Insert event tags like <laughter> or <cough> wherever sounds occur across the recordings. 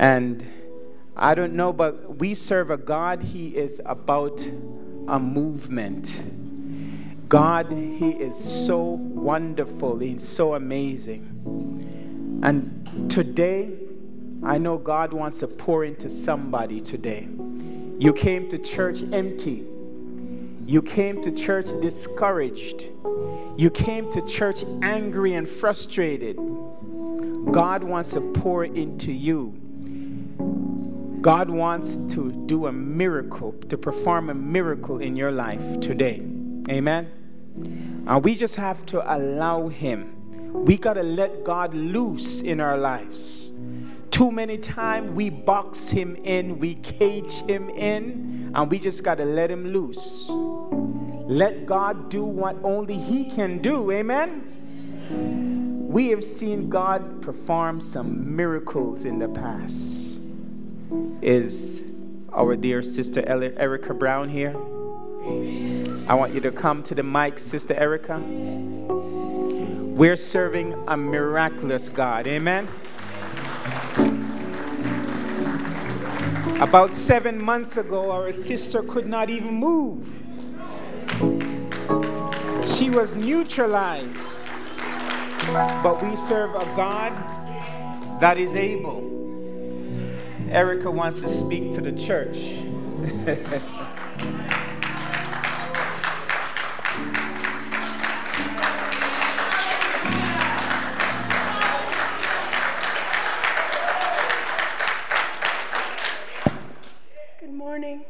And I don't know, but we serve a God, He is about a movement. God, He is so wonderful, He's so amazing. And today, I know God wants to pour into somebody today. You came to church empty. You came to church discouraged. You came to church angry and frustrated. God wants to pour into you. God wants to do a miracle, to perform a miracle in your life today. Amen. And we just have to allow Him. We got to let God loose in our lives. Too many times we box Him in, we cage Him in, and we just got to let Him loose. Let God do what only He can do. Amen. We have seen God perform some miracles in the past. Is our dear sister Erica Brown here? I want you to come to the mic, Sister Erica. We're serving a miraculous God. Amen. About seven months ago, our sister could not even move. She was neutralized. But we serve a God that is able. Erica wants to speak to the church. Good morning.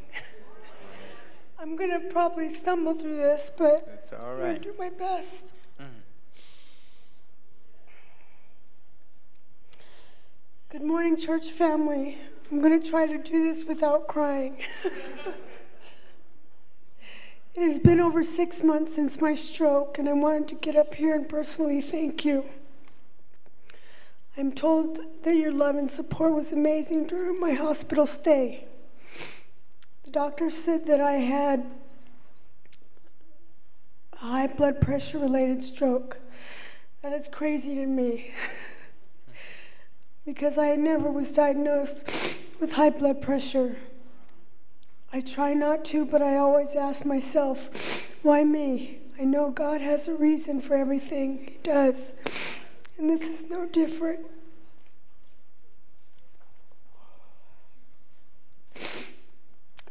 I'm going to probably stumble through this, but That's all right. I'm going to do my best. Mm. Good morning, church family. I'm going to try to do this without crying. <laughs> it has been over six months since my stroke, and I wanted to get up here and personally thank you. I'm told that your love and support was amazing during my hospital stay. The doctor said that I had a high blood pressure related stroke. That is crazy to me <laughs> because I never was diagnosed with high blood pressure. I try not to, but I always ask myself, why me? I know God has a reason for everything He does, and this is no different.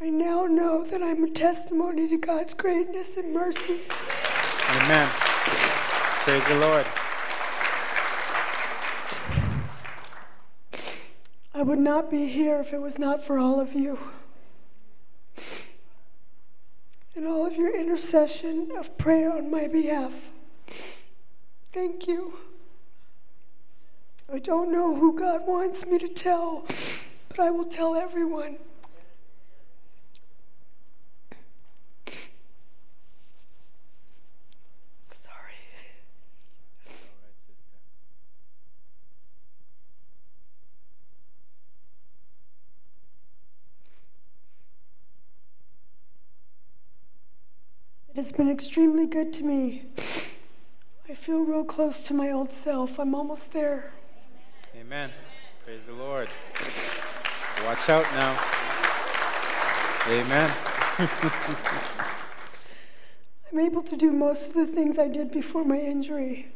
I now know that I'm a testimony to God's greatness and mercy. Amen. Praise the Lord. I would not be here if it was not for all of you. And all of your intercession of prayer on my behalf. Thank you. I don't know who God wants me to tell, but I will tell everyone. Has been extremely good to me. I feel real close to my old self. I'm almost there. Amen. Praise the Lord. Watch out now. Amen. <laughs> I'm able to do most of the things I did before my injury.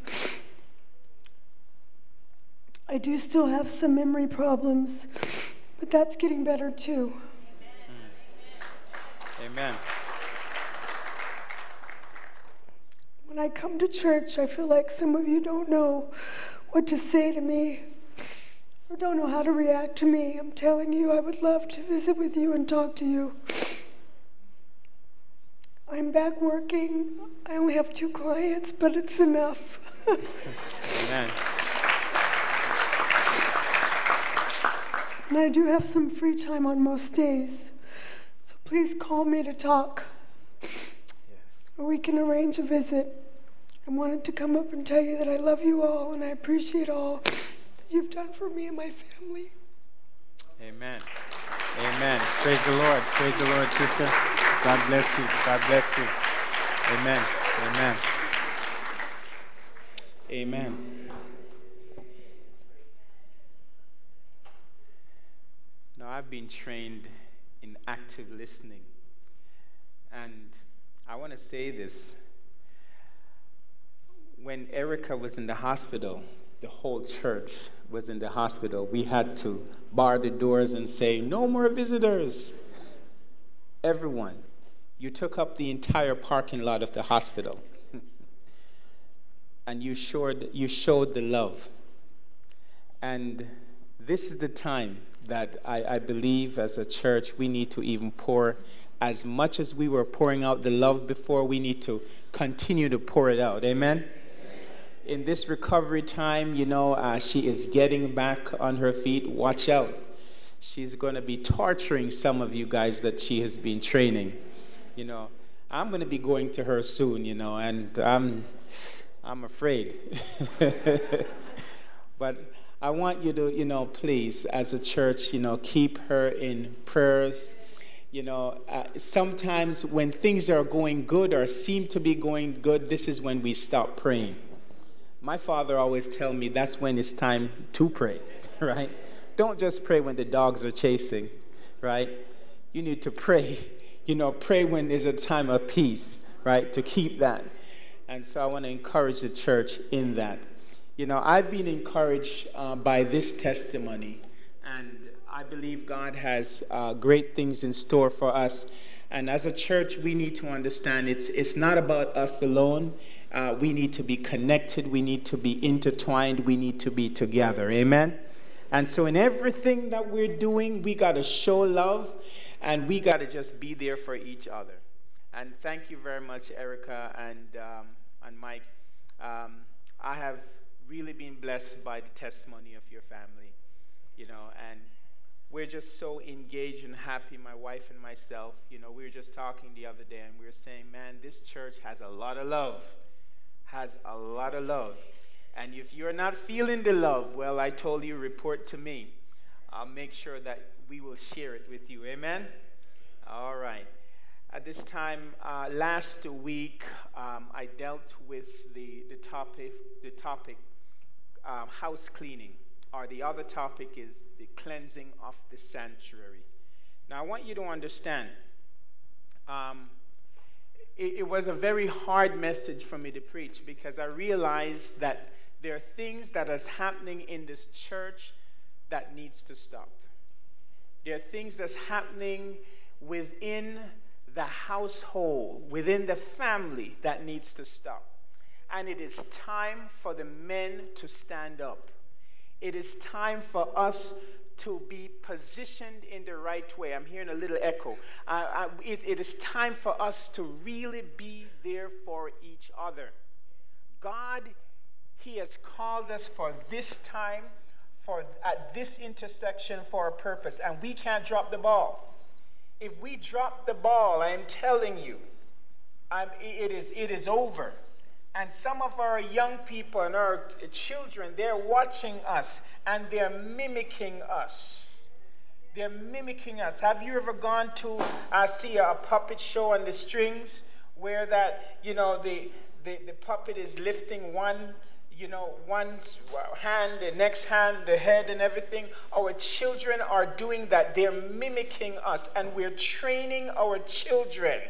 I do still have some memory problems, but that's getting better too. Hmm. Amen. When I come to church, I feel like some of you don't know what to say to me or don't know how to react to me. I'm telling you, I would love to visit with you and talk to you. I'm back working. I only have two clients, but it's enough. Amen. And I do have some free time on most days. So please call me to talk. Or we can arrange a visit. I wanted to come up and tell you that I love you all and I appreciate all that you've done for me and my family. Amen. Amen. Praise the Lord. Praise the Lord, sister. God bless you. God bless you. Amen. Amen. Amen. Now, I've been trained in active listening. And I want to say this. When Erica was in the hospital, the whole church was in the hospital. We had to bar the doors and say, No more visitors. Everyone. You took up the entire parking lot of the hospital. <laughs> and you showed, you showed the love. And this is the time that I, I believe as a church we need to even pour as much as we were pouring out the love before, we need to continue to pour it out. Amen? In this recovery time, you know, uh, she is getting back on her feet. Watch out. She's going to be torturing some of you guys that she has been training. You know, I'm going to be going to her soon, you know, and I'm, I'm afraid. <laughs> but I want you to, you know, please, as a church, you know, keep her in prayers. You know, uh, sometimes when things are going good or seem to be going good, this is when we stop praying. My father always tell me that's when it's time to pray, <laughs> right? Don't just pray when the dogs are chasing, right? You need to pray, <laughs> you know, pray when there's a time of peace, right? To keep that. And so I want to encourage the church in that. You know, I've been encouraged uh, by this testimony, and I believe God has uh, great things in store for us. And as a church, we need to understand it's, it's not about us alone. Uh, we need to be connected, we need to be intertwined, we need to be together. Amen? And so, in everything that we're doing, we got to show love and we got to just be there for each other. And thank you very much, Erica and, um, and Mike. Um, I have really been blessed by the testimony of your family, you know, and we're just so engaged and happy, my wife and myself. You know, we were just talking the other day and we were saying, man, this church has a lot of love, has a lot of love. And if you're not feeling the love, well, I told you, report to me. I'll make sure that we will share it with you. Amen? All right. At this time, uh, last week, um, I dealt with the, the topic, the topic um, house cleaning, or the other topic is the cleansing of the sanctuary. Now, I want you to understand, um, it, it was a very hard message for me to preach because I realized that there are things that is happening in this church that needs to stop. There are things that's happening within the household, within the family that needs to stop and it is time for the men to stand up. It is time for us to be positioned in the right way. I'm hearing a little echo. Uh, uh, it, it is time for us to really be there for each other. God, He has called us for this time, for at this intersection for a purpose, and we can't drop the ball. If we drop the ball, I am telling you, I'm, it, is, it is over. And some of our young people and our children, they're watching us and they're mimicking us. They're mimicking us. Have you ever gone to uh, see a puppet show on the strings where that, you know, the, the, the puppet is lifting one, you know, one hand, the next hand, the head, and everything? Our children are doing that. They're mimicking us, and we're training our children.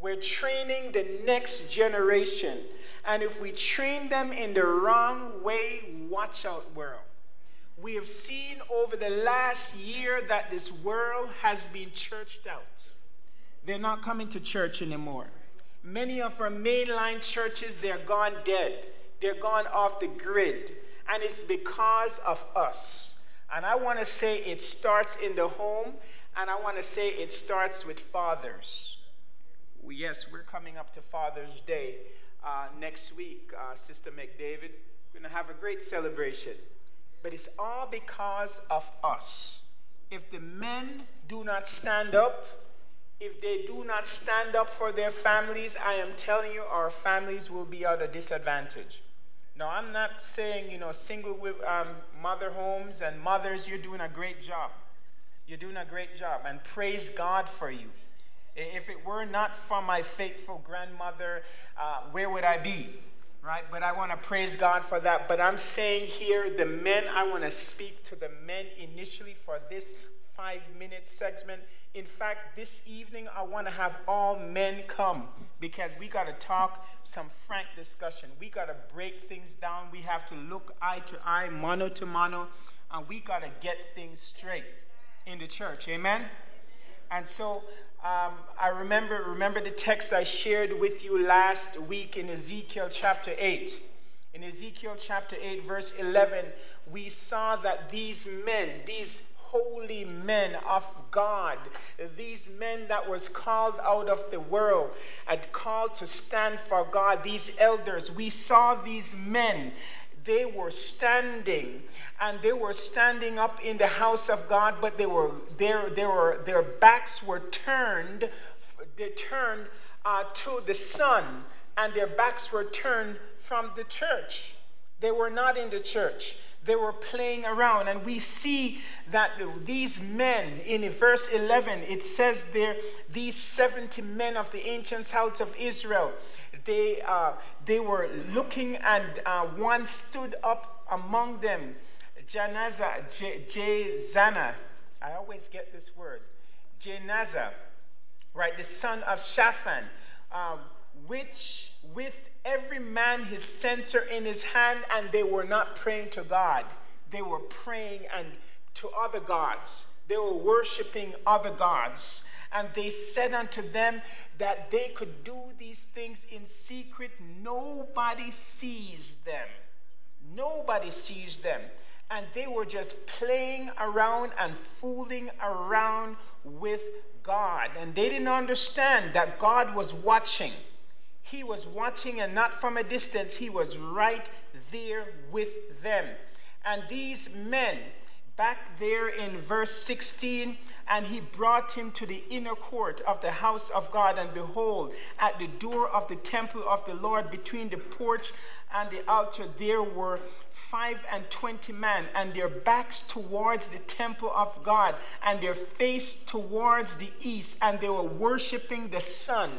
We're training the next generation and if we train them in the wrong way, watch out, world. We have seen over the last year that this world has been churched out. They're not coming to church anymore. Many of our mainline churches, they're gone dead. They're gone off the grid. And it's because of us. And I want to say it starts in the home, and I want to say it starts with fathers. Yes, we're coming up to Father's Day uh, next week, uh, Sister McDavid. We're going to have a great celebration. But it's all because of us. If the men do not stand up, if they do not stand up for their families, I am telling you, our families will be at a disadvantage. Now, I'm not saying, you know, single um, mother homes and mothers, you're doing a great job. You're doing a great job, and praise God for you. If it were not for my faithful grandmother, uh, where would I be? Right? But I want to praise God for that. But I'm saying here, the men, I want to speak to the men initially for this five minute segment. In fact, this evening, I want to have all men come because we got to talk some frank discussion. We got to break things down. We have to look eye to eye, mano to mano, and we got to get things straight in the church. Amen? And so um, I remember, remember the text I shared with you last week in Ezekiel chapter 8. In Ezekiel chapter 8, verse 11, we saw that these men, these holy men of God, these men that was called out of the world and called to stand for God, these elders, we saw these men they were standing and they were standing up in the house of God, but they were their they were their backs were turned they turned uh, to the sun and their backs were turned from the church. They were not in the church. They were playing around. And we see that these men, in verse 11, it says there, these 70 men of the ancient house of Israel, they, uh, they were looking, and uh, one stood up among them, Janaza, Jezana. I always get this word. Janaza, right, the son of Shaphan, um, which with every man his censer in his hand, and they were not praying to God. They were praying and to other gods. They were worshiping other gods. And they said unto them that they could do these things in secret. Nobody sees them. Nobody sees them. And they were just playing around and fooling around with God. And they didn't understand that God was watching. He was watching, and not from a distance, he was right there with them. And these men, back there in verse 16, and he brought him to the inner court of the house of God. And behold, at the door of the temple of the Lord, between the porch and the altar, there were five and twenty men, and their backs towards the temple of God, and their face towards the east, and they were worshiping the sun.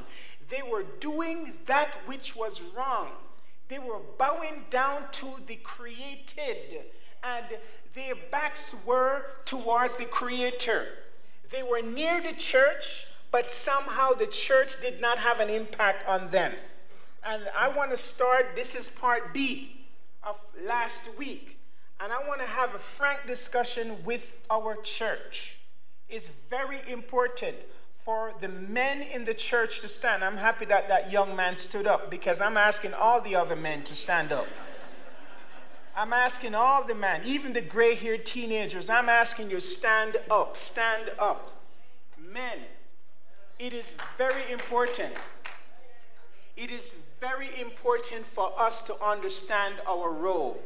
They were doing that which was wrong. They were bowing down to the created, and their backs were towards the Creator. They were near the church, but somehow the church did not have an impact on them. And I want to start, this is part B of last week. And I want to have a frank discussion with our church. It's very important for the men in the church to stand. I'm happy that that young man stood up because I'm asking all the other men to stand up. I'm asking all the men, even the gray haired teenagers, I'm asking you, stand up, stand up. Men, it is very important. It is very important for us to understand our role.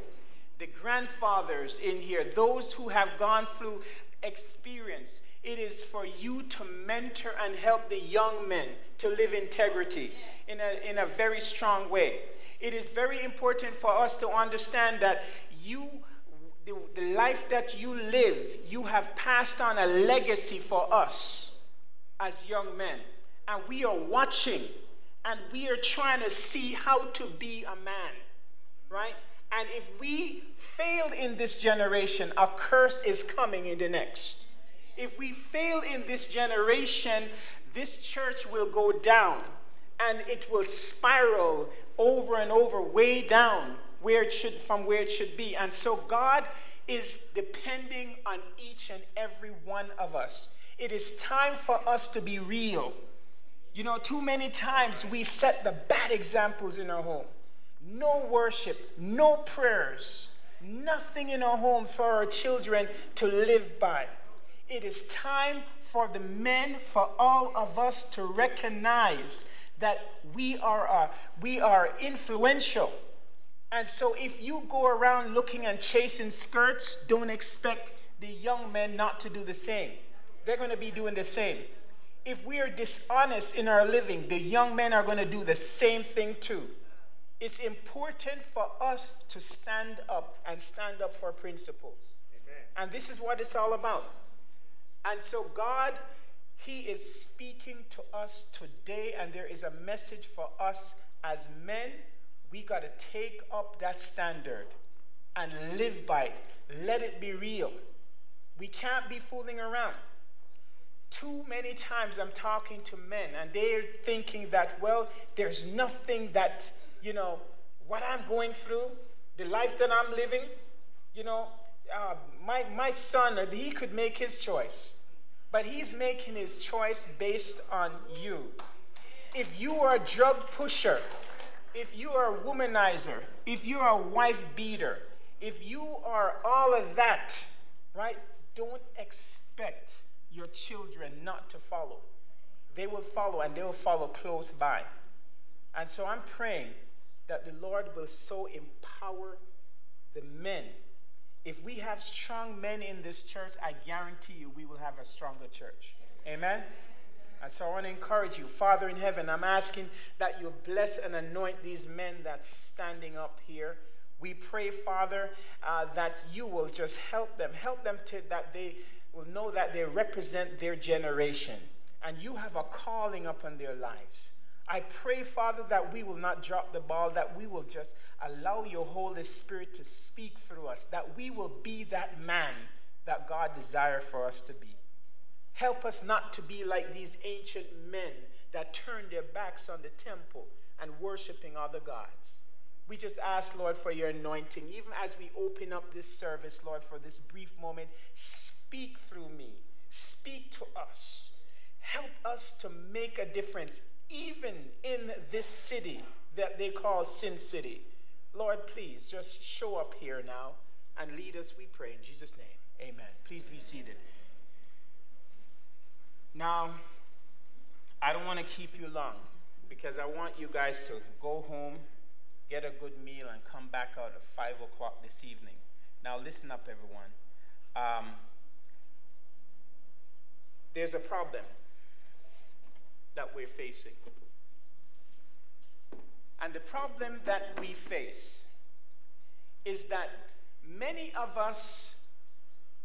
The grandfathers in here, those who have gone through experience, it is for you to mentor and help the young men to live integrity in a, in a very strong way. It is very important for us to understand that you, the, the life that you live, you have passed on a legacy for us as young men. And we are watching and we are trying to see how to be a man, right? And if we fail in this generation, a curse is coming in the next. If we fail in this generation, this church will go down and it will spiral over and over, way down where it should, from where it should be. And so God is depending on each and every one of us. It is time for us to be real. You know, too many times we set the bad examples in our home. No worship, no prayers, nothing in our home for our children to live by. It is time for the men, for all of us to recognize that we are, uh, we are influential. And so if you go around looking and chasing skirts, don't expect the young men not to do the same. They're going to be doing the same. If we are dishonest in our living, the young men are going to do the same thing too. It's important for us to stand up and stand up for principles. Amen. And this is what it's all about. And so, God, He is speaking to us today, and there is a message for us as men, we got to take up that standard and live by it. Let it be real. We can't be fooling around. Too many times I'm talking to men and they're thinking that, well, there's nothing that, you know, what I'm going through, the life that I'm living, you know, uh, my, my son, he could make his choice, but he's making his choice based on you. If you are a drug pusher, if you are a womanizer, if you are a wife beater, if you are all of that, right, don't expect your children not to follow. They will follow and they will follow close by. And so I'm praying that the Lord will so empower the men. If we have strong men in this church, I guarantee you we will have a stronger church. Amen? And so I want to encourage you, Father in heaven, I'm asking that you bless and anoint these men that's standing up here. We pray, Father, uh, that you will just help them, help them to that they will know that they represent their generation, and you have a calling upon their lives. I pray, Father, that we will not drop the ball, that we will just allow your Holy Spirit to speak through us, that we will be that man that God desires for us to be. Help us not to be like these ancient men that turned their backs on the temple and worshiping other gods. We just ask, Lord, for your anointing. Even as we open up this service, Lord, for this brief moment, speak through me. Speak to us. Help us to make a difference, even in this city that they call Sin City. Lord, please just show up here now and lead us, we pray. In Jesus' name, amen. Please be seated. Now, I don't want to keep you long because I want you guys to go home, get a good meal, and come back out at 5 o'clock this evening. Now, listen up, everyone. Um, there's a problem that we're facing. And the problem that we face is that many of us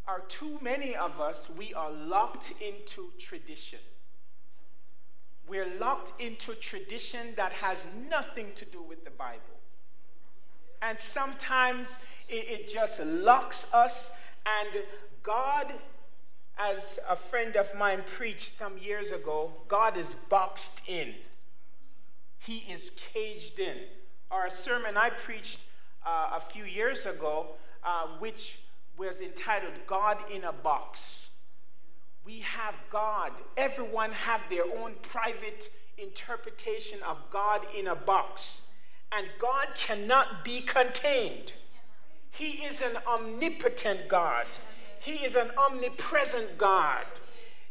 are too many of us, we are locked into tradition. We're locked into tradition that has nothing to do with the Bible. And sometimes it, it just locks us, and God, as a friend of mine preached some years ago, God is boxed in. He is caged in. Our sermon I preached uh, a few years ago, uh, which was entitled God in a Box. We have God. Everyone have their own private interpretation of God in a box. And God cannot be contained. He is an omnipotent God. He is an omnipresent God.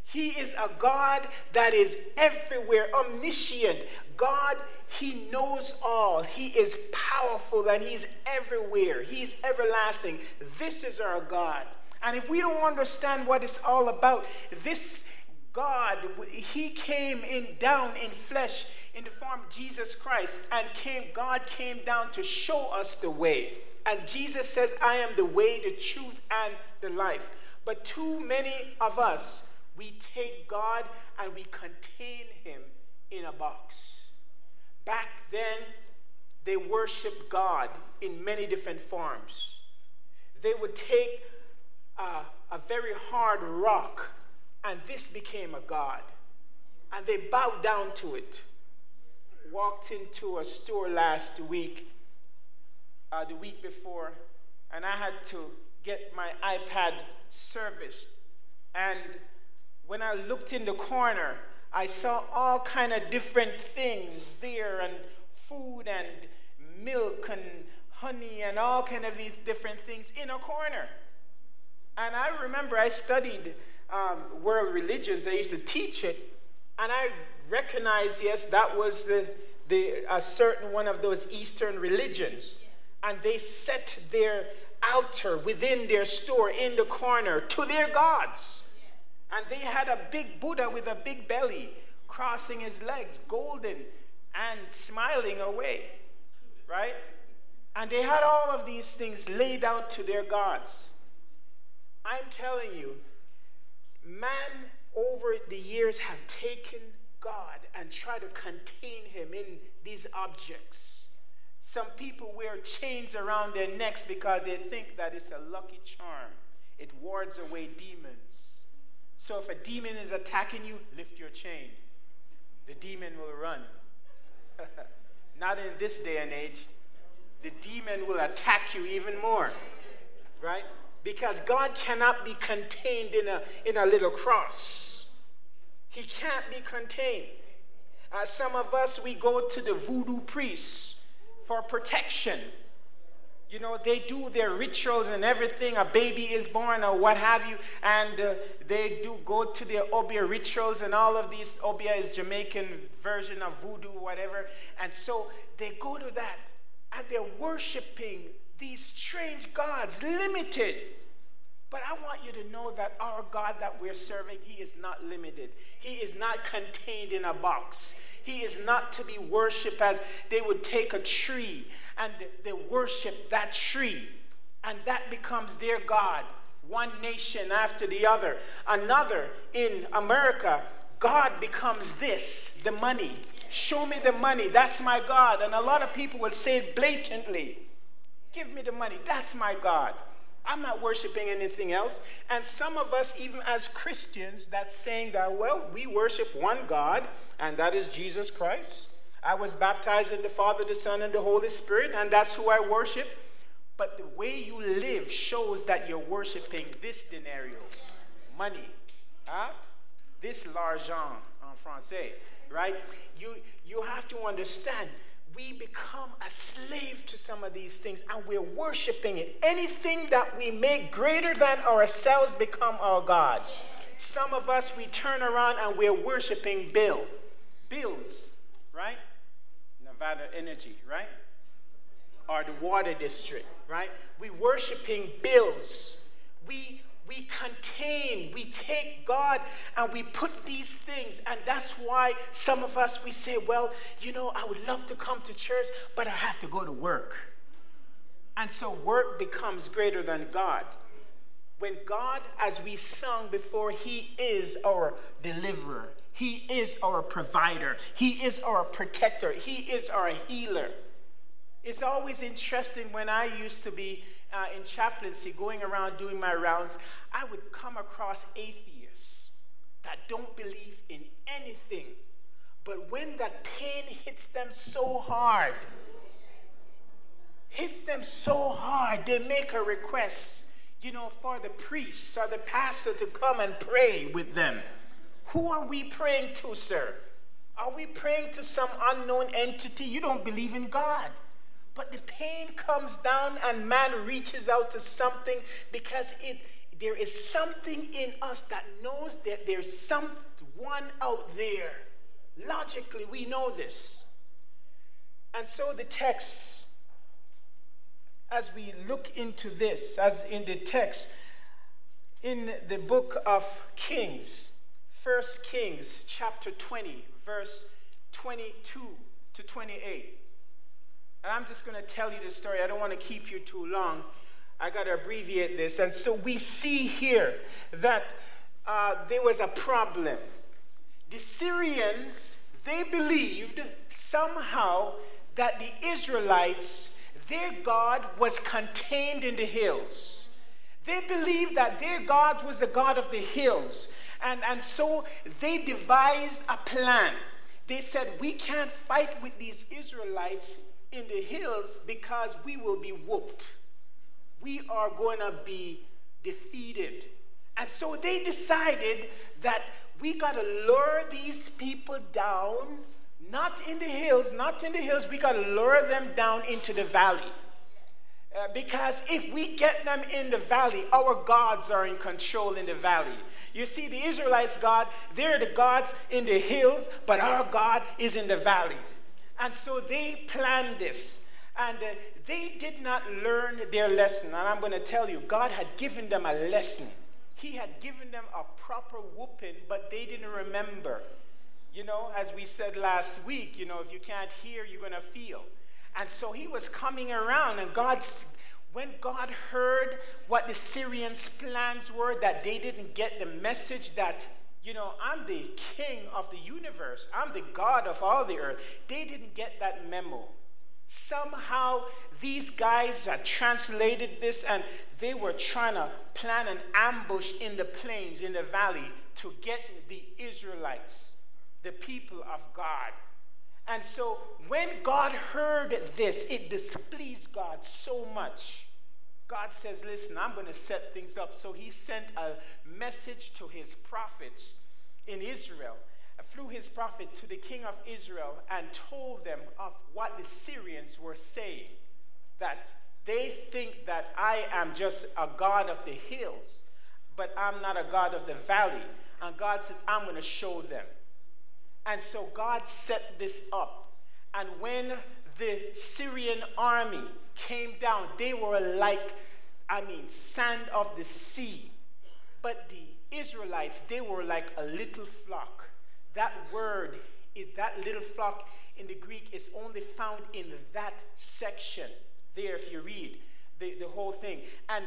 He is a God that is everywhere, omniscient. God, He knows all. He is powerful and He's everywhere. He's everlasting. This is our God. And if we don't understand what it's all about, this God, He came in down in flesh in the form of Jesus Christ, and came, God came down to show us the way. And Jesus says, I am the way, the truth, and the life. But too many of us, we take God and we contain Him in a box. Back then, they worshiped God in many different forms. They would take uh, a very hard rock, and this became a god. And they bowed down to it. Walked into a store last week, uh, the week before, and I had to get my iPad serviced. And when I looked in the corner, I saw all kind of different things there and food and milk and honey and all kind of these different things in a corner. And I remember I studied um, world religions. I used to teach it, and I recognize, yes, that was the, the a certain one of those Eastern religions, and they set their altar within their store in the corner to their gods. And they had a big Buddha with a big belly crossing his legs, golden and smiling away, right? And they had all of these things laid out to their gods. I'm telling you, man over the years have taken God and tried to contain him in these objects Some people wear chains around their necks because they think that it's a lucky charm. It wards away demons. So if a demon is attacking you, lift your chain. The demon will run. <laughs> Not in this day and age. The demon will attack you even more. Right? Because God cannot be contained in a, in a little cross. He can't be contained. Uh, some of us, we go to the voodoo priests for protection. You know, they do their rituals and everything. A baby is born or what have you, and uh, they do go to their Obeah rituals and all of these. Obeah is Jamaican version of voodoo, whatever. And so they go to that, and they're worshiping these strange gods, limited. But I want you to know that our God that we're serving, He is not limited. He is not contained in a box. He is not to be worshiped as they would take a tree and they worship that tree, and that becomes their God. One nation after the other. Another in America, God becomes this the money. Show me the money. That's my God. And a lot of people will say it blatantly Give me the money. That's my God. I'm not worshiping anything else. And some of us, even as Christians, that's saying that, well, we worship one God, and that is Jesus Christ. I was baptized in the Father, the Son, and the Holy Spirit, and that's who I worship. But the way you live shows that you're worshiping this denario, money, huh? this l'argent en français, right? You, you have to understand we become a slave to some of these things and we're worshiping it. Anything that we make greater than ourselves become our God. Some of us, we turn around and we're worshiping Bill. Bills, right? Nevada Energy, right? Or the water district, right? We worshiping bills. We we contain, we take God and we put these things. And that's why some of us, we say, well, you know, I would love to come to church, but I have to go to work. And so work becomes greater than God. When God, as we sung before, He is our deliverer, He is our provider, He is our protector, He is our healer. It's always interesting when I used to be uh, in chaplaincy, going around doing my rounds, I would come across atheists that don't believe in anything. But when that pain hits them so hard, hits them so hard, they make a request, you know, for the priest or the pastor to come and pray with them. Who are we praying to, sir? Are we praying to some unknown entity? You don't believe in God. But the pain comes down and man reaches out to something because it there is something in us that knows that there's someone out there. Logically, we know this. And so the text, as we look into this, as in the text, in the book of Kings, First Kings, chapter 20, verse 22 to 28. And I'm just going to tell you the story. I don't want to keep you too long. I got to abbreviate this. And so we see here that uh, there was a problem. The Syrians, they believed somehow that the Israelites, their God was contained in the hills. They believed that their God was the God of the hills. And, and so they devised a plan. They said, We can't fight with these Israelites in the hills because we will be whooped. We are going to be defeated. And so they decided that we got to lure these people down, not in the hills, not in the hills, we got to lure them down into the valley. Uh, because if we get them in the valley, our gods are in control in the valley. You see, the Israelites' God, they're the gods in the hills, but our God is in the valley. And so they planned this. And uh, they did not learn their lesson. And I'm going to tell you, God had given them a lesson. He had given them a proper whooping, but they didn't remember. You know, as we said last week, you know, if you can't hear, you're going to feel. And so he was coming around, and God's when God heard what the Syrians' plans were, that they didn't get the message that you know, I'm the king of the universe. I'm the God of all the earth. They didn't get that memo. Somehow, these guys had translated this and they were trying to plan an ambush in the plains, in the valley, to get the Israelites, the people of God. And so, when God heard this, it displeased God so much. God says, Listen, I'm going to set things up. So, he sent a message to his prophets in Israel flew his prophet to the king of Israel and told them of what the Syrians were saying. That they think that I am just a God of the hills, but I'm not a God of the valley. And God said, I'm going to show them. And so God set this up. And when the Syrian army came down, they were like, I mean, sand of the sea. But the Israelites, they were like a little flock. That word, that little flock in the Greek is only found in that section there if you read the, the whole thing. And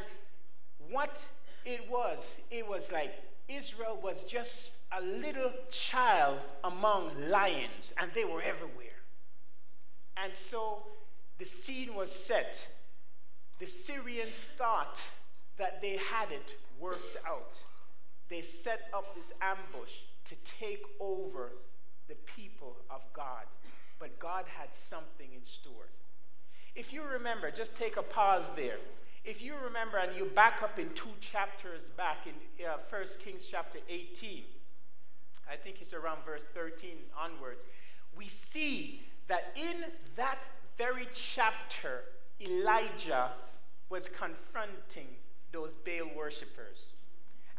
what it was, it was like Israel was just a little child among lions, and they were everywhere. And so the scene was set. The Syrians thought that they had it worked out. They set up this ambush to take over the people of God. But God had something in store. If you remember, just take a pause there. If you remember, and you back up in two chapters back in uh, 1 Kings chapter 18, I think it's around verse 13 onwards, we see that in that very chapter, Elijah was confronting those Baal worshippers.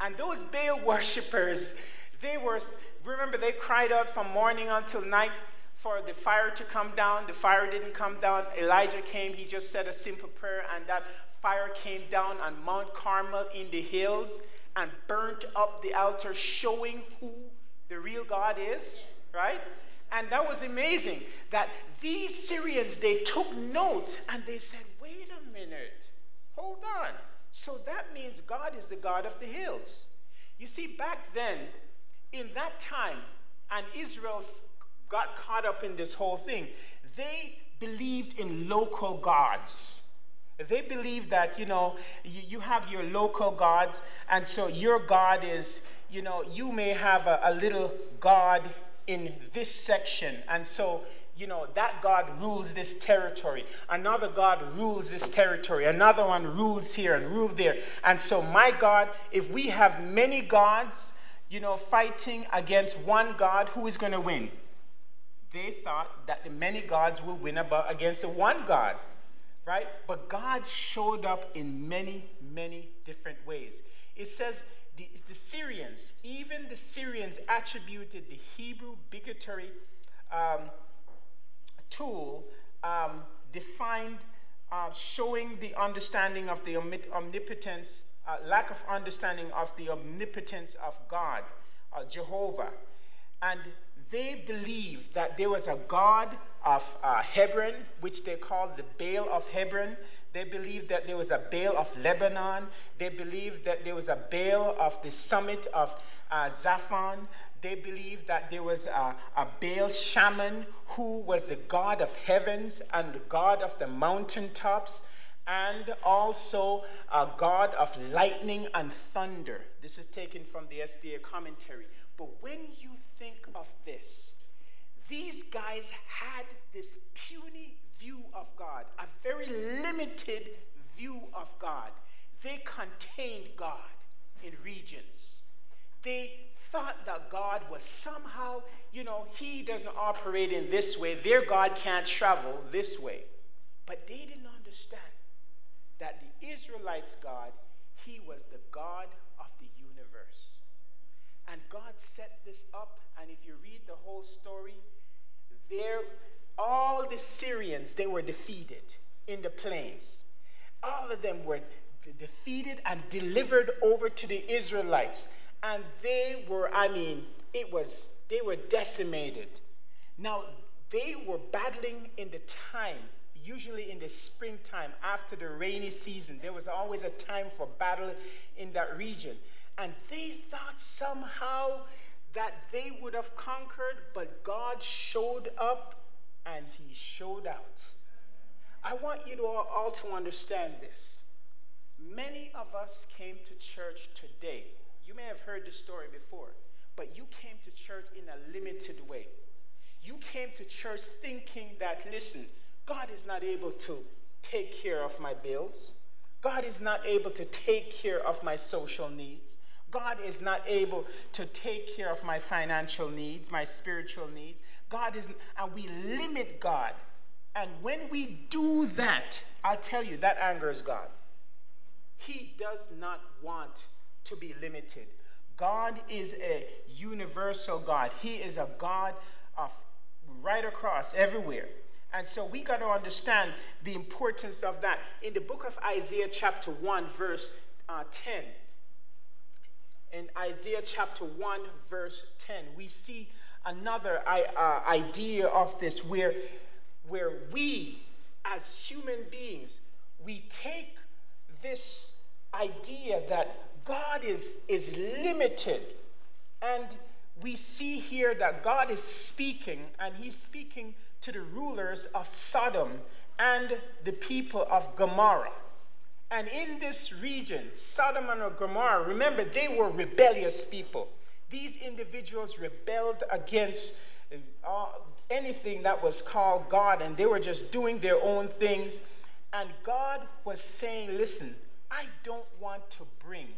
And those Baal worshippers, they were, remember, they cried out from morning until night for the fire to come down. The fire didn't come down. Elijah came, he just said a simple prayer, and that fire came down on Mount Carmel in the hills and burnt up the altar, showing who the real God is, right? And that was amazing that these Syrians, they took note and they said, wait a minute, hold on. So that means God is the God of the hills. You see, back then, in that time, and Israel got caught up in this whole thing, they believed in local gods. They believed that, you know, you, you have your local gods, and so your God is, you know, you may have a, a little God in this section, and so you know, that God rules this territory. Another God rules this territory. Another one rules here and rules there. And so, my God, if we have many gods, you know, fighting against one God, who is going to win? They thought that the many gods will win against the one God, right? But God showed up in many, many different ways. It says the, the Syrians, even the Syrians attributed the Hebrew bigotry um, tool um, defined uh, showing the understanding of the omnipotence uh, lack of understanding of the omnipotence of God, uh, Jehovah. And they believed that there was a God of uh, Hebron, which they called the Baal of Hebron. They believed that there was a Baal of Lebanon. They believed that there was a Baal of the summit of uh, Zaphon. They believed that there was a, a Baal shaman who was the God of heavens and the God of the mountaintops and also a God of lightning and thunder. This is taken from the SDA commentary. But when you think of this, these guys had this puny view of God, a very limited view of God. They contained God in regions. They thought that God was somehow, you know, He doesn't operate in this way. Their God can't travel this way. But they did not understand that the Israelites' God, he was the God of the universe. And God set this up, and if you read the whole story, there all the Syrians they were defeated in the plains. All of them were defeated and delivered over to the Israelites. And they were, I mean, it was, they were decimated. Now, they were battling in the time usually in the springtime after the rainy season. There was always a time for battle in that region. And they thought somehow that they would have conquered, but God showed up and he showed out. I want you to all, all to understand this. Many of us came to church today. You may have heard this story before, but you came to church in a limited way. You came to church thinking that, listen, God is not able to take care of my bills. God is not able to take care of my social needs. God is not able to take care of my financial needs, my spiritual needs. God is, and we limit God. And when we do that, I'll tell you, that angers God. He does not want to be limited. God is a universal God. He is a God of right across everywhere. And so we got to understand the importance of that. In the book of Isaiah, chapter 1, verse uh, 10, in Isaiah chapter 1, verse 10, we see another uh, idea of this where, where we, as human beings, we take this idea that God is, is limited. And we see here that God is speaking, and He's speaking to the rulers of Sodom and the people of Gomorrah. And in this region, Sodom and Gomorrah, remember, they were rebellious people. These individuals rebelled against uh, anything that was called God, and they were just doing their own things. And God was saying, Listen, I don't want to bring,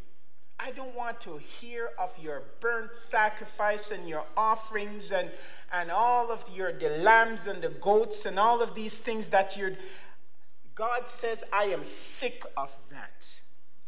I don't want to hear of your burnt sacrifice and your offerings and, and all of your the lambs and the goats and all of these things that you're God says, I am sick of that.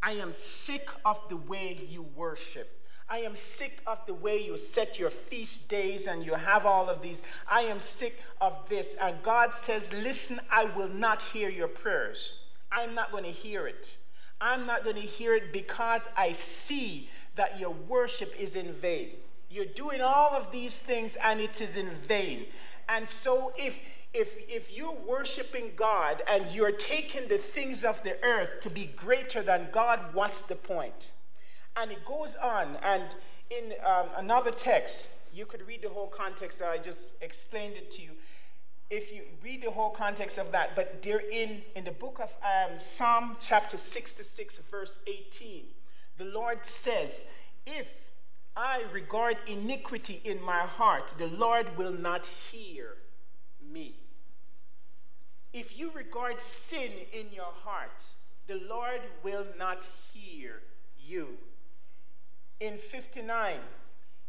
I am sick of the way you worship. I am sick of the way you set your feast days and you have all of these. I am sick of this. And God says, Listen, I will not hear your prayers. I'm not going to hear it. I'm not going to hear it because I see that your worship is in vain. You're doing all of these things and it is in vain. And so if if, if you're worshiping God and you're taking the things of the earth to be greater than God, what's the point? And it goes on, and in um, another text, you could read the whole context. I just explained it to you. If you read the whole context of that, but they're in, in the book of um, Psalm chapter 66, verse 18, the Lord says, If I regard iniquity in my heart, the Lord will not hear me. If you regard sin in your heart, the Lord will not hear you. In 59,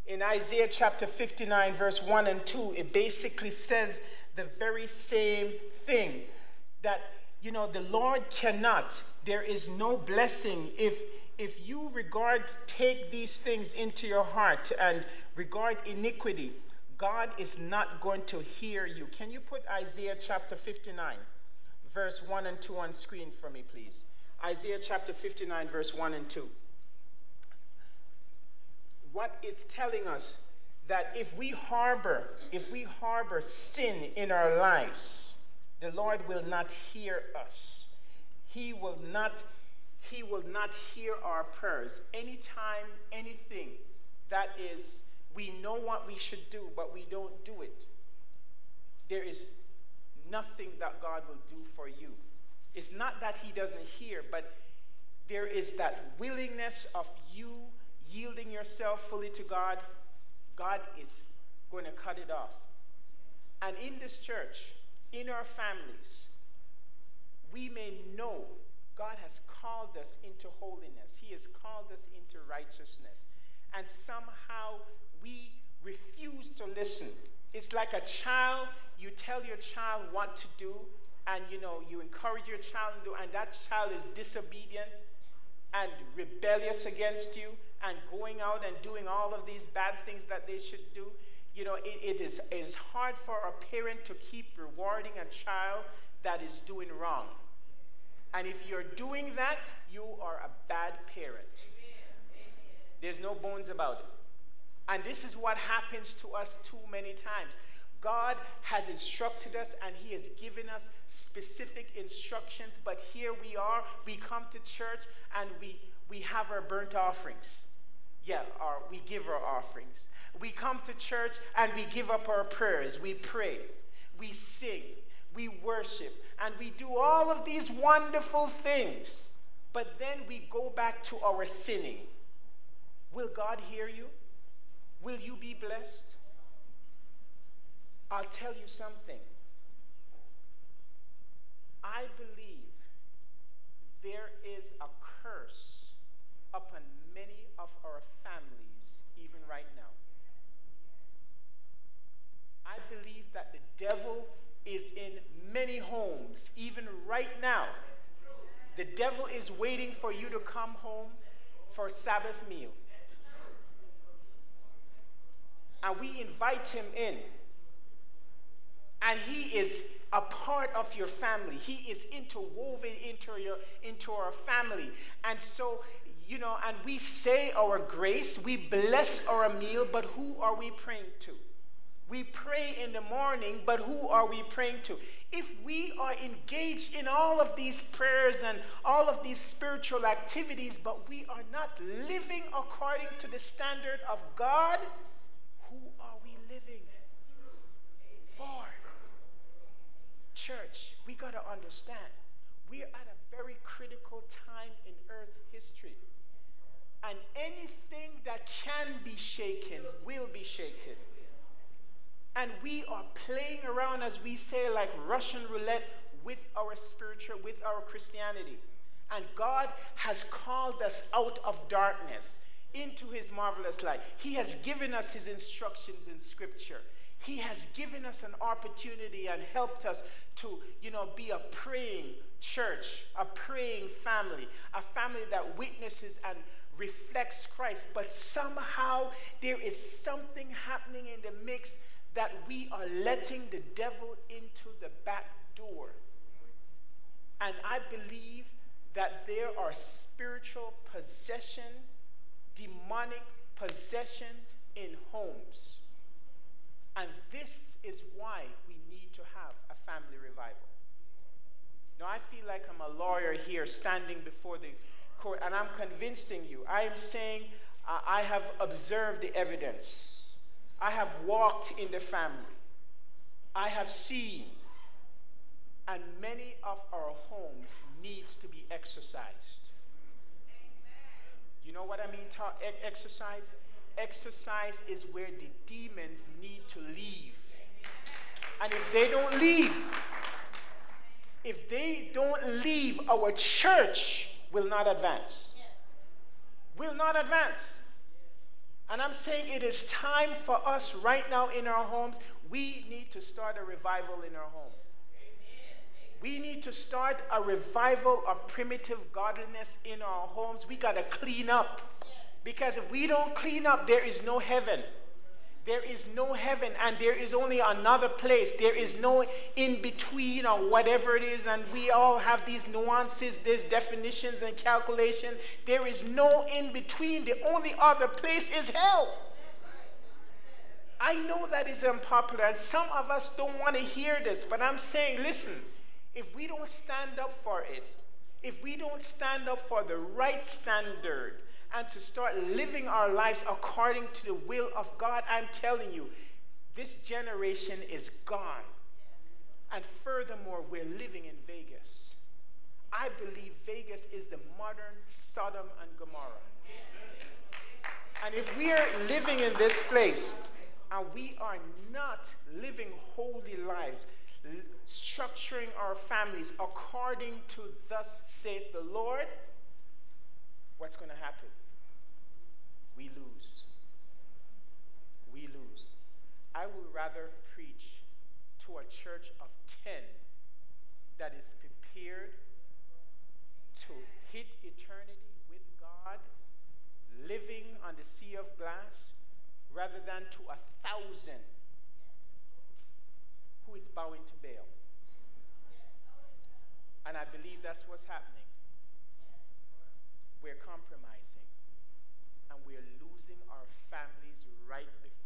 in Isaiah chapter 59, verse 1 and 2, it basically says the very same thing that, you know, the Lord cannot, there is no blessing if if you regard take these things into your heart and regard iniquity God is not going to hear you. Can you put Isaiah chapter 59, verse 1 and 2 on screen for me, please? Isaiah chapter 59, verse 1 and 2. What is telling us that if we harbor, if we harbor sin in our lives, the Lord will not hear us. He will not, he will not hear our prayers. Anytime, anything that is we know what we should do, but we don't do it. There is nothing that God will do for you. It's not that He doesn't hear, but there is that willingness of you yielding yourself fully to God. God is going to cut it off. And in this church, in our families, we may know God has called us into holiness, He has called us into righteousness. And somehow we refuse to listen. It's like a child, you tell your child what to do, and you know, you encourage your child to do, and that child is disobedient and rebellious against you and going out and doing all of these bad things that they should do. You know, it, it, is, it is hard for a parent to keep rewarding a child that is doing wrong. And if you're doing that, you are a bad parent. There's no bones about it. And this is what happens to us too many times. God has instructed us and He has given us specific instructions, but here we are, we come to church and we, we have our burnt offerings. Yeah, our, we give our offerings. We come to church and we give up our prayers. We pray. We sing. we worship, and we do all of these wonderful things, but then we go back to our sinning. Will God hear you? Will you be blessed? I'll tell you something. I believe there is a curse upon many of our families, even right now. I believe that the devil is in many homes, even right now. The devil is waiting for you to come home for Sabbath meal. And we invite him in. And he is a part of your family. He is interwoven into your into our family. And so, you know, and we say our grace, we bless our meal, but who are we praying to? We pray in the morning, but who are we praying to? If we are engaged in all of these prayers and all of these spiritual activities, but we are not living according to the standard of God, who are we living for? Church, we got to understand we're at a very critical time in Earth's history. And anything that can be shaken will be shaken. And we are playing around, as we say, like Russian roulette with our spiritual, with our Christianity. And God has called us out of darkness into his marvelous light. He has given us his instructions in scripture. He has given us an opportunity and helped us to, you know, be a praying church, a praying family, a family that witnesses and reflects Christ. But somehow there is something happening in the mix that we are letting the devil into the back door. And I believe that there are spiritual possession, demonic possessions in homes. And this is why we need to have a family revival. Now, I feel like I'm a lawyer here standing before the court, and I'm convincing you. I am saying uh, I have observed the evidence. I have walked in the family. I have seen. And many of our homes needs to be exercised. You know what I mean? Ta- exercise? Exercise is where the demons need to leave. And if they don't leave, if they don't leave, our church will not advance. Will not advance. And I'm saying it is time for us right now in our homes. We need to start a revival in our home. We need to start a revival of primitive godliness in our homes. We got to clean up. Because if we don't clean up, there is no heaven. There is no heaven and there is only another place. There is no in between or whatever it is. And we all have these nuances, these definitions and calculations. There is no in between. The only other place is hell. I know that is unpopular and some of us don't want to hear this, but I'm saying, listen, if we don't stand up for it, if we don't stand up for the right standard, and to start living our lives according to the will of God, I'm telling you, this generation is gone. And furthermore, we're living in Vegas. I believe Vegas is the modern Sodom and Gomorrah. And if we are living in this place and we are not living holy lives, structuring our families according to thus saith the Lord, what's going to happen? we lose. We lose. I would rather preach to a church of 10 that is prepared to hit eternity with God, living on the sea of glass, rather than to a thousand who is bowing to Baal. And I believe that's what's happening. We're compromising and we're losing our families don't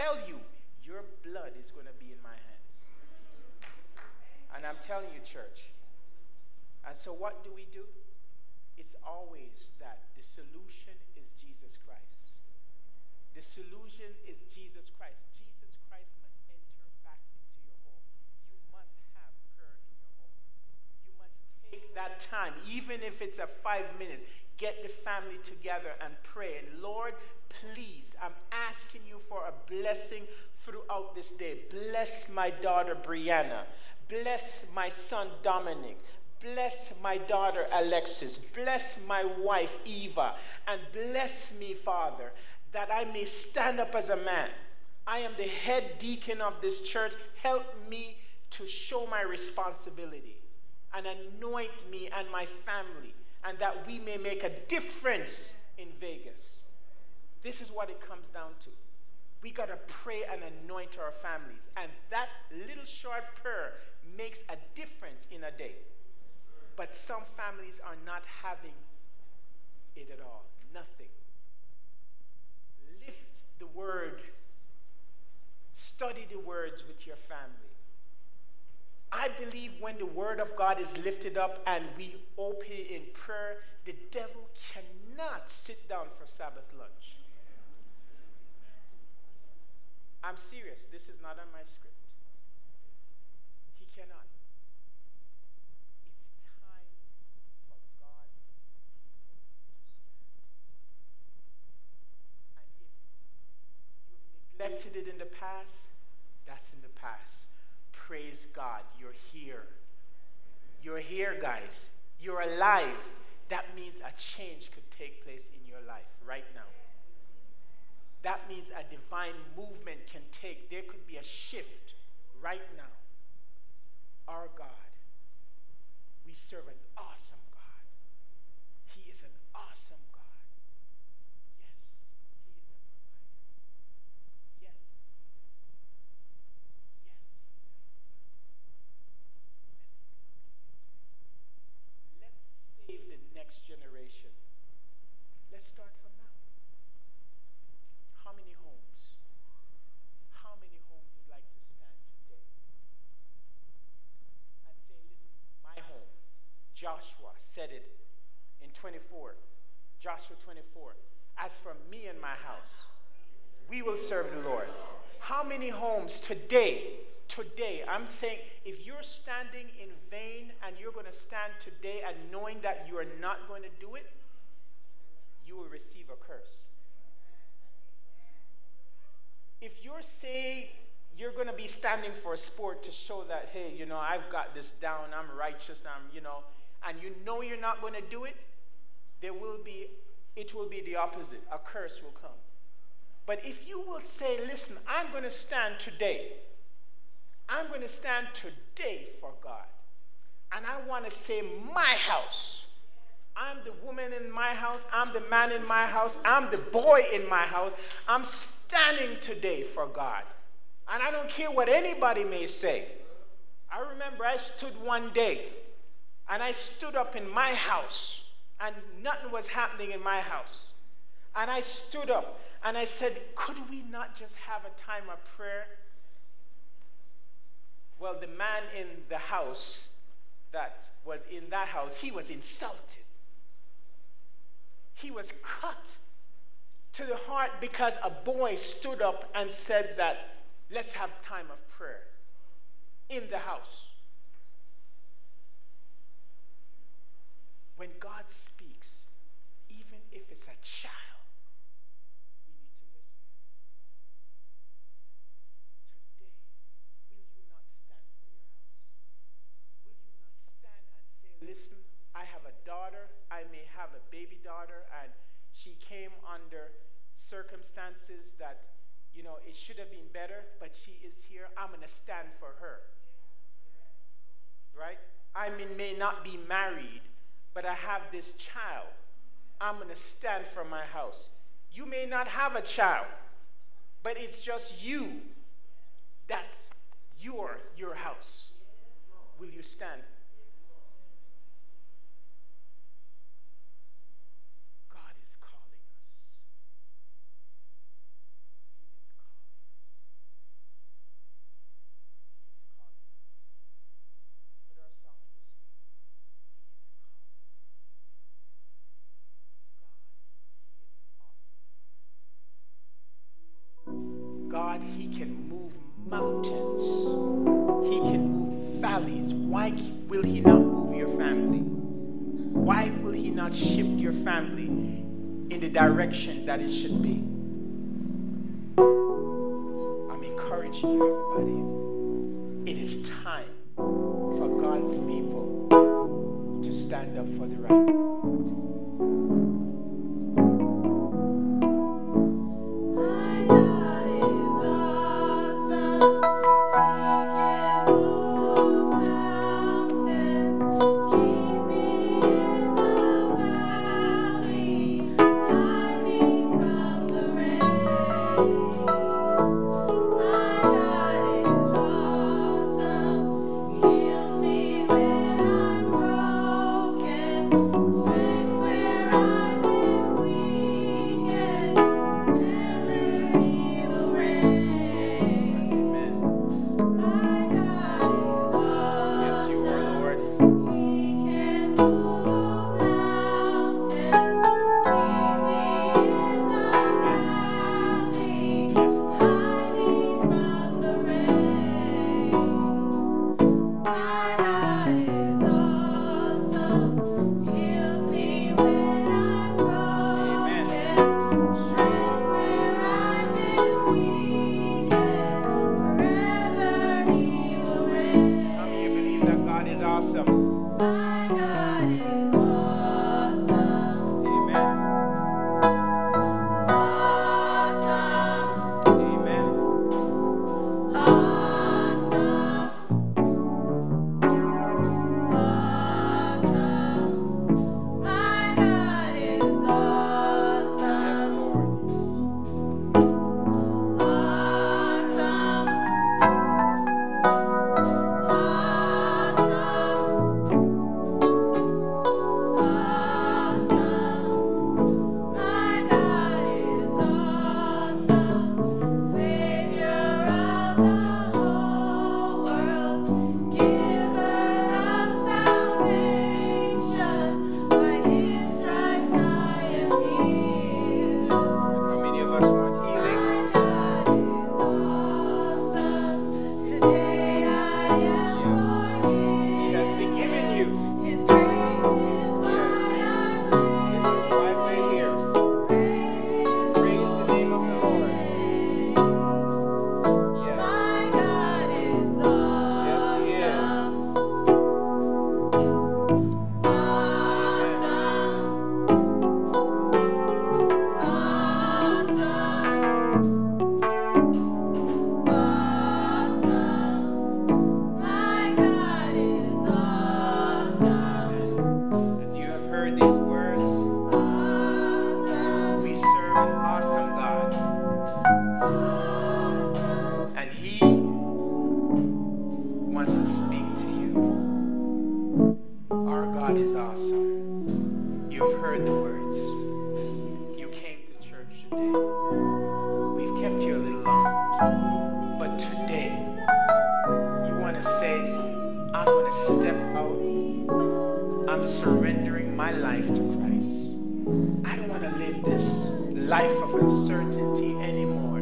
tell you, your blood is going to be in my hands. And I'm telling you, church. And so, what do we do? It's always that the solution is Jesus Christ. The solution is Jesus Christ. Jesus Christ must enter back into your home. You must have prayer in your home. You must take that time, even if it's a five minutes, get the family together and pray. And Lord, please, I'm asking you for a blessing throughout this day. Bless my daughter Brianna. Bless my son Dominic. Bless my daughter Alexis. Bless my wife Eva. And bless me, Father, that I may stand up as a man. I am the head deacon of this church. Help me to show my responsibility and anoint me and my family and that we may make a difference in Vegas. This is what it comes down to. We got to pray and anoint our families. And that little short prayer makes a difference in a day. But some families are not having it at all. Nothing. Lift the word. Study the words with your family. I believe when the word of God is lifted up and we open it in prayer, the devil cannot sit down for Sabbath lunch. I'm serious. This is not on my script. He cannot. It's time for God's people to stand. And if you've neglected it in the past, that's in the past. Praise God, you're here. You're here, guys. You're alive. That means a change could take place in your life means a divine movement can take. There could be a shift right now. Our God, we serve an awesome God. He is an awesome next generation. Let's start from now. How many homes? How many homes would like to stand today and say, listen, my home, Joshua said it in 24, Joshua 24, as for me and my house, we will serve the Lord. How many homes today today, I'm saying if you're standing in vain and you're going to stand today and knowing that you are not going to do it, you will receive a curse. If you're saying you're going to be standing for a sport to show that, hey, you know, I've got this down, I'm righteous, I'm, you know, and you know you're not going to do it, there will be, it will be the opposite. A curse will come. But if you will say, listen, I'm going to stand today I'm going to stand today for God. And I want to say, my house. I'm the woman in my house. I'm the man in my house. I'm the boy in my house. I'm standing today for God. And I don't care what anybody may say. I remember I stood one day and I stood up in my house and nothing was happening in my house. And I stood up and I said, Could we not just have a time of prayer? Well, the man in the house that was in that house, he was insulted. He was cut to the heart because a boy stood up and said that, let's have time of prayer in the house. When God speaks, even if it's a child, we need to listen. Today, will you not stand for your house? Will you not stand and say, listen, I have a daughter, I may have a baby daughter, and she came under circumstances that, you know, it should have been better, but she is here. I'm going to stand for her. Right? I mean, may not be married, but I have this child. I'm going to stand for my house. You may not have a child, but it's just you. That's your your house. Will you stand Why will He not move your family? Why will He not shift your family in the direction that it should be? I'm encouraging you, everybody. It is time for God's people to stand up for the right. uncertainty anymore.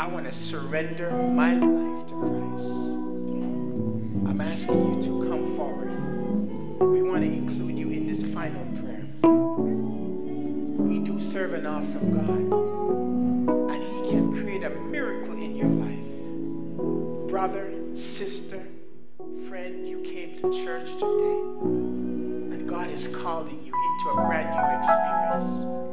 I want to surrender my life to Christ. I'm asking you to come forward. We want to include you in this final prayer. We do serve an awesome God, and He can create a miracle in your life. Brother, sister, friend, you came to church today, and God is calling you into a brand new experience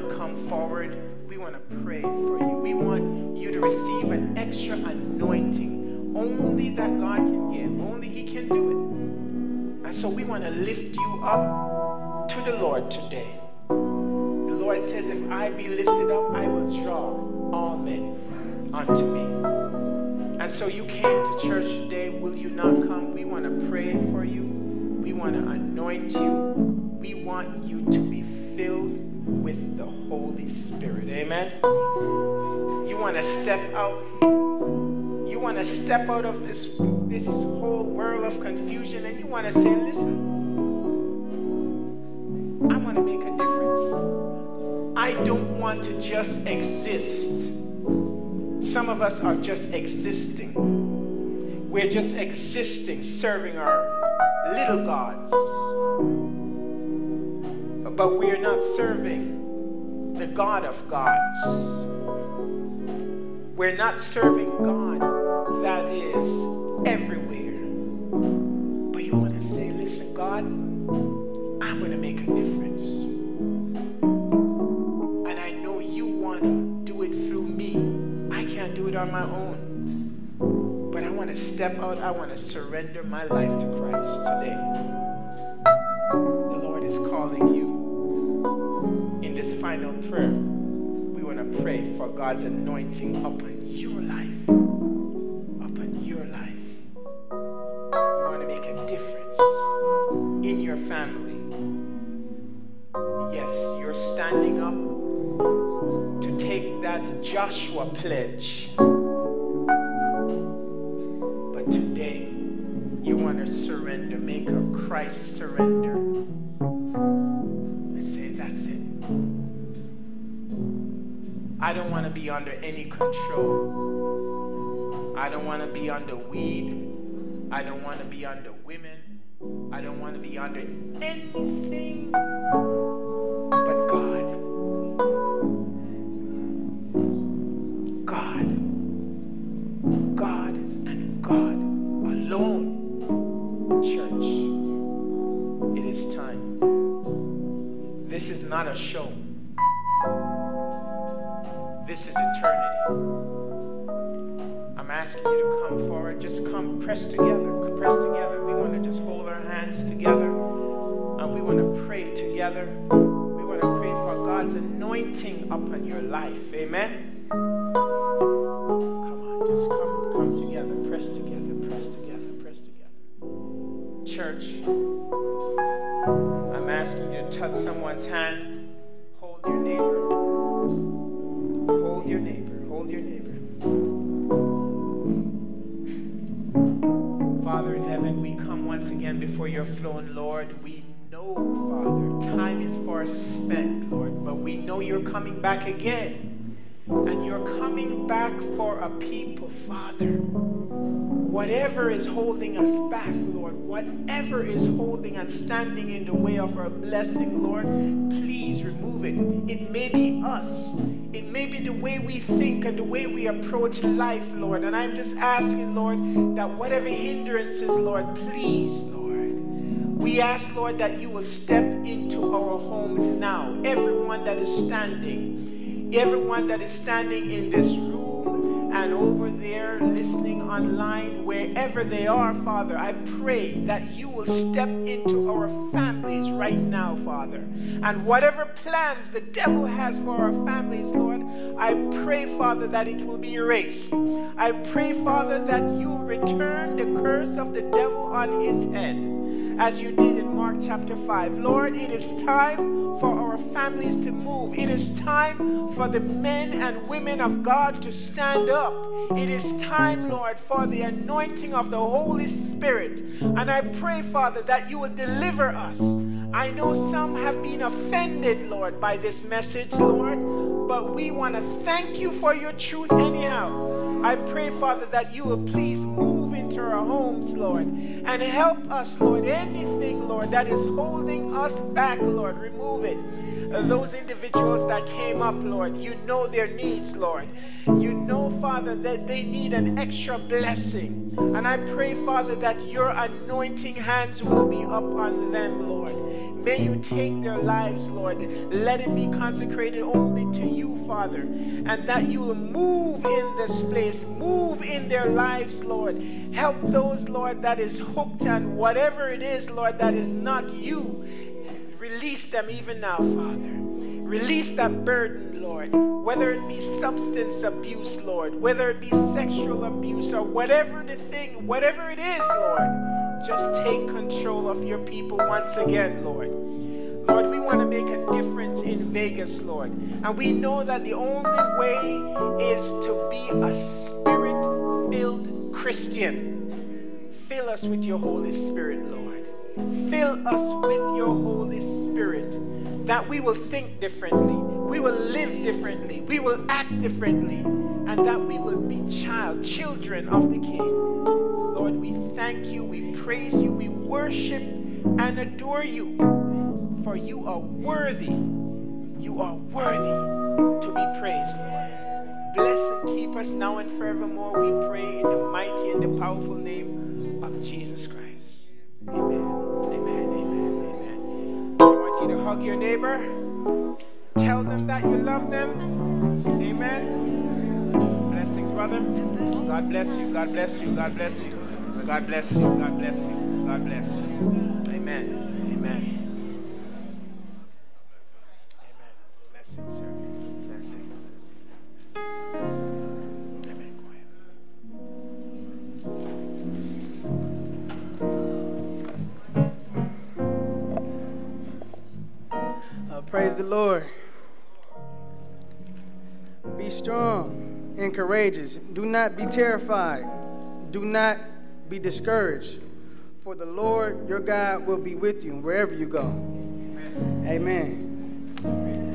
not come forward, we want to pray for you. We want you to receive an extra anointing, only that God can give, only He can do it. And so we want to lift you up to the Lord today. The Lord says, If I be lifted up, I will draw all men unto me. And so you came to church today. Will you not come? We want to pray for you. We want to anoint you. We want you to be filled with the Holy Spirit. Amen. You want to step out. You want to step out of this this whole world of confusion and you want to say, "Listen, I want to make a difference. I don't want to just exist." Some of us are just existing. We're just existing, serving our little gods but we are not serving the God of gods. We're not serving God that is everywhere. But you want to say, listen, God, I'm going to make a difference. And I know you want to do it through me. I can't do it on my own. But I want to step out. I want to surrender my life to Christ today. The Lord is calling you this final prayer. We want to pray for God's anointing upon your life. Upon your life. We want to make a difference in your family. Yes, you're standing up to take that Joshua pledge. But today, you want to surrender, make a Christ surrender. I say, that's it. I don't want to be under any control. I don't want to be under weed. I don't want to be under women. I don't want to be under anything but God. God. God and God alone. Church, it is time. This is not a show. This is eternity. I'm asking you to come forward. Just come, press together. Press together. We want to just hold our hands together. And we want to pray together. We want to pray for God's anointing upon your life. Amen. Come on, just come, come together. Press together. Press together. Press together. Church, I'm asking you to touch someone's hand. Hold your neighbor. Once again before your throne, Lord. We know, Father, time is far spent, Lord, but we know you're coming back again. And you're coming back for a people, Father. Whatever is holding us back, Lord, whatever is holding and standing in the way of our blessing, Lord, please remove it. It may be us, it may be the way we think and the way we approach life, Lord. And I'm just asking, Lord, that whatever hindrances, Lord, please, Lord, we ask, Lord, that you will step into our homes now. Everyone that is standing, everyone that is standing in this room and over there listening online, wherever they are, Father, I pray that you will step into our families right now, Father. And whatever plans the devil has for our families, Lord, I pray, Father, that it will be erased. I pray, Father, that you return the curse of the devil on his head as you did in Mark chapter 5. Lord, it is time for our families to move. It is time for the men and women of God to stand up. It is time, Lord, for the anointing of the Holy Spirit. And I pray, Father, that you will deliver us. I know some have been offended, Lord, by this message, Lord, but we want to thank you for your truth anyhow. I pray, Father, that you will please move into our homes, Lord, and help us, Lord. Anything, Lord, that is holding us back, Lord, remove it. Those individuals that came up, Lord, you know their needs, Lord. You know, Father, that they need an extra blessing. And I pray, Father, that your anointing hands will be up on them, Lord. May you take their lives, Lord. Let it be consecrated only to you, Father. And that you will move in this place, move in their lives, Lord. Help those, Lord, that is hooked on whatever it is, Lord, that is not you. Release them even now, Father. Release that burden, Lord. Whether it be substance abuse, Lord, whether it be sexual abuse, or whatever the thing, whatever it is, Lord, just take control of your people once again, Lord. Lord, we want to make a difference in Vegas, Lord. And we know that the only way is to be a spirit filled Christian. Fill us with your Holy Spirit, Lord. Fill us with your Holy Spirit that we will think differently, we will live differently, we will act differently, and that we will be child, children of the King. Lord, We thank you, we praise you, we worship and adore you. For you are worthy. You are worthy to be praised, Lord. Bless and keep us now and forevermore, we pray in the mighty and the powerful name of Jesus Christ. Amen. Amen. Amen. Amen. I want you to hug your neighbor. Tell them that you love them. Amen. Blessings, brother. God bless you. God bless you. God bless you. God bless you. God bless you. God bless you. Amen. Amen. Do not be terrified. Do not be discouraged. For the Lord your God will be with you wherever you go. Amen. Amen.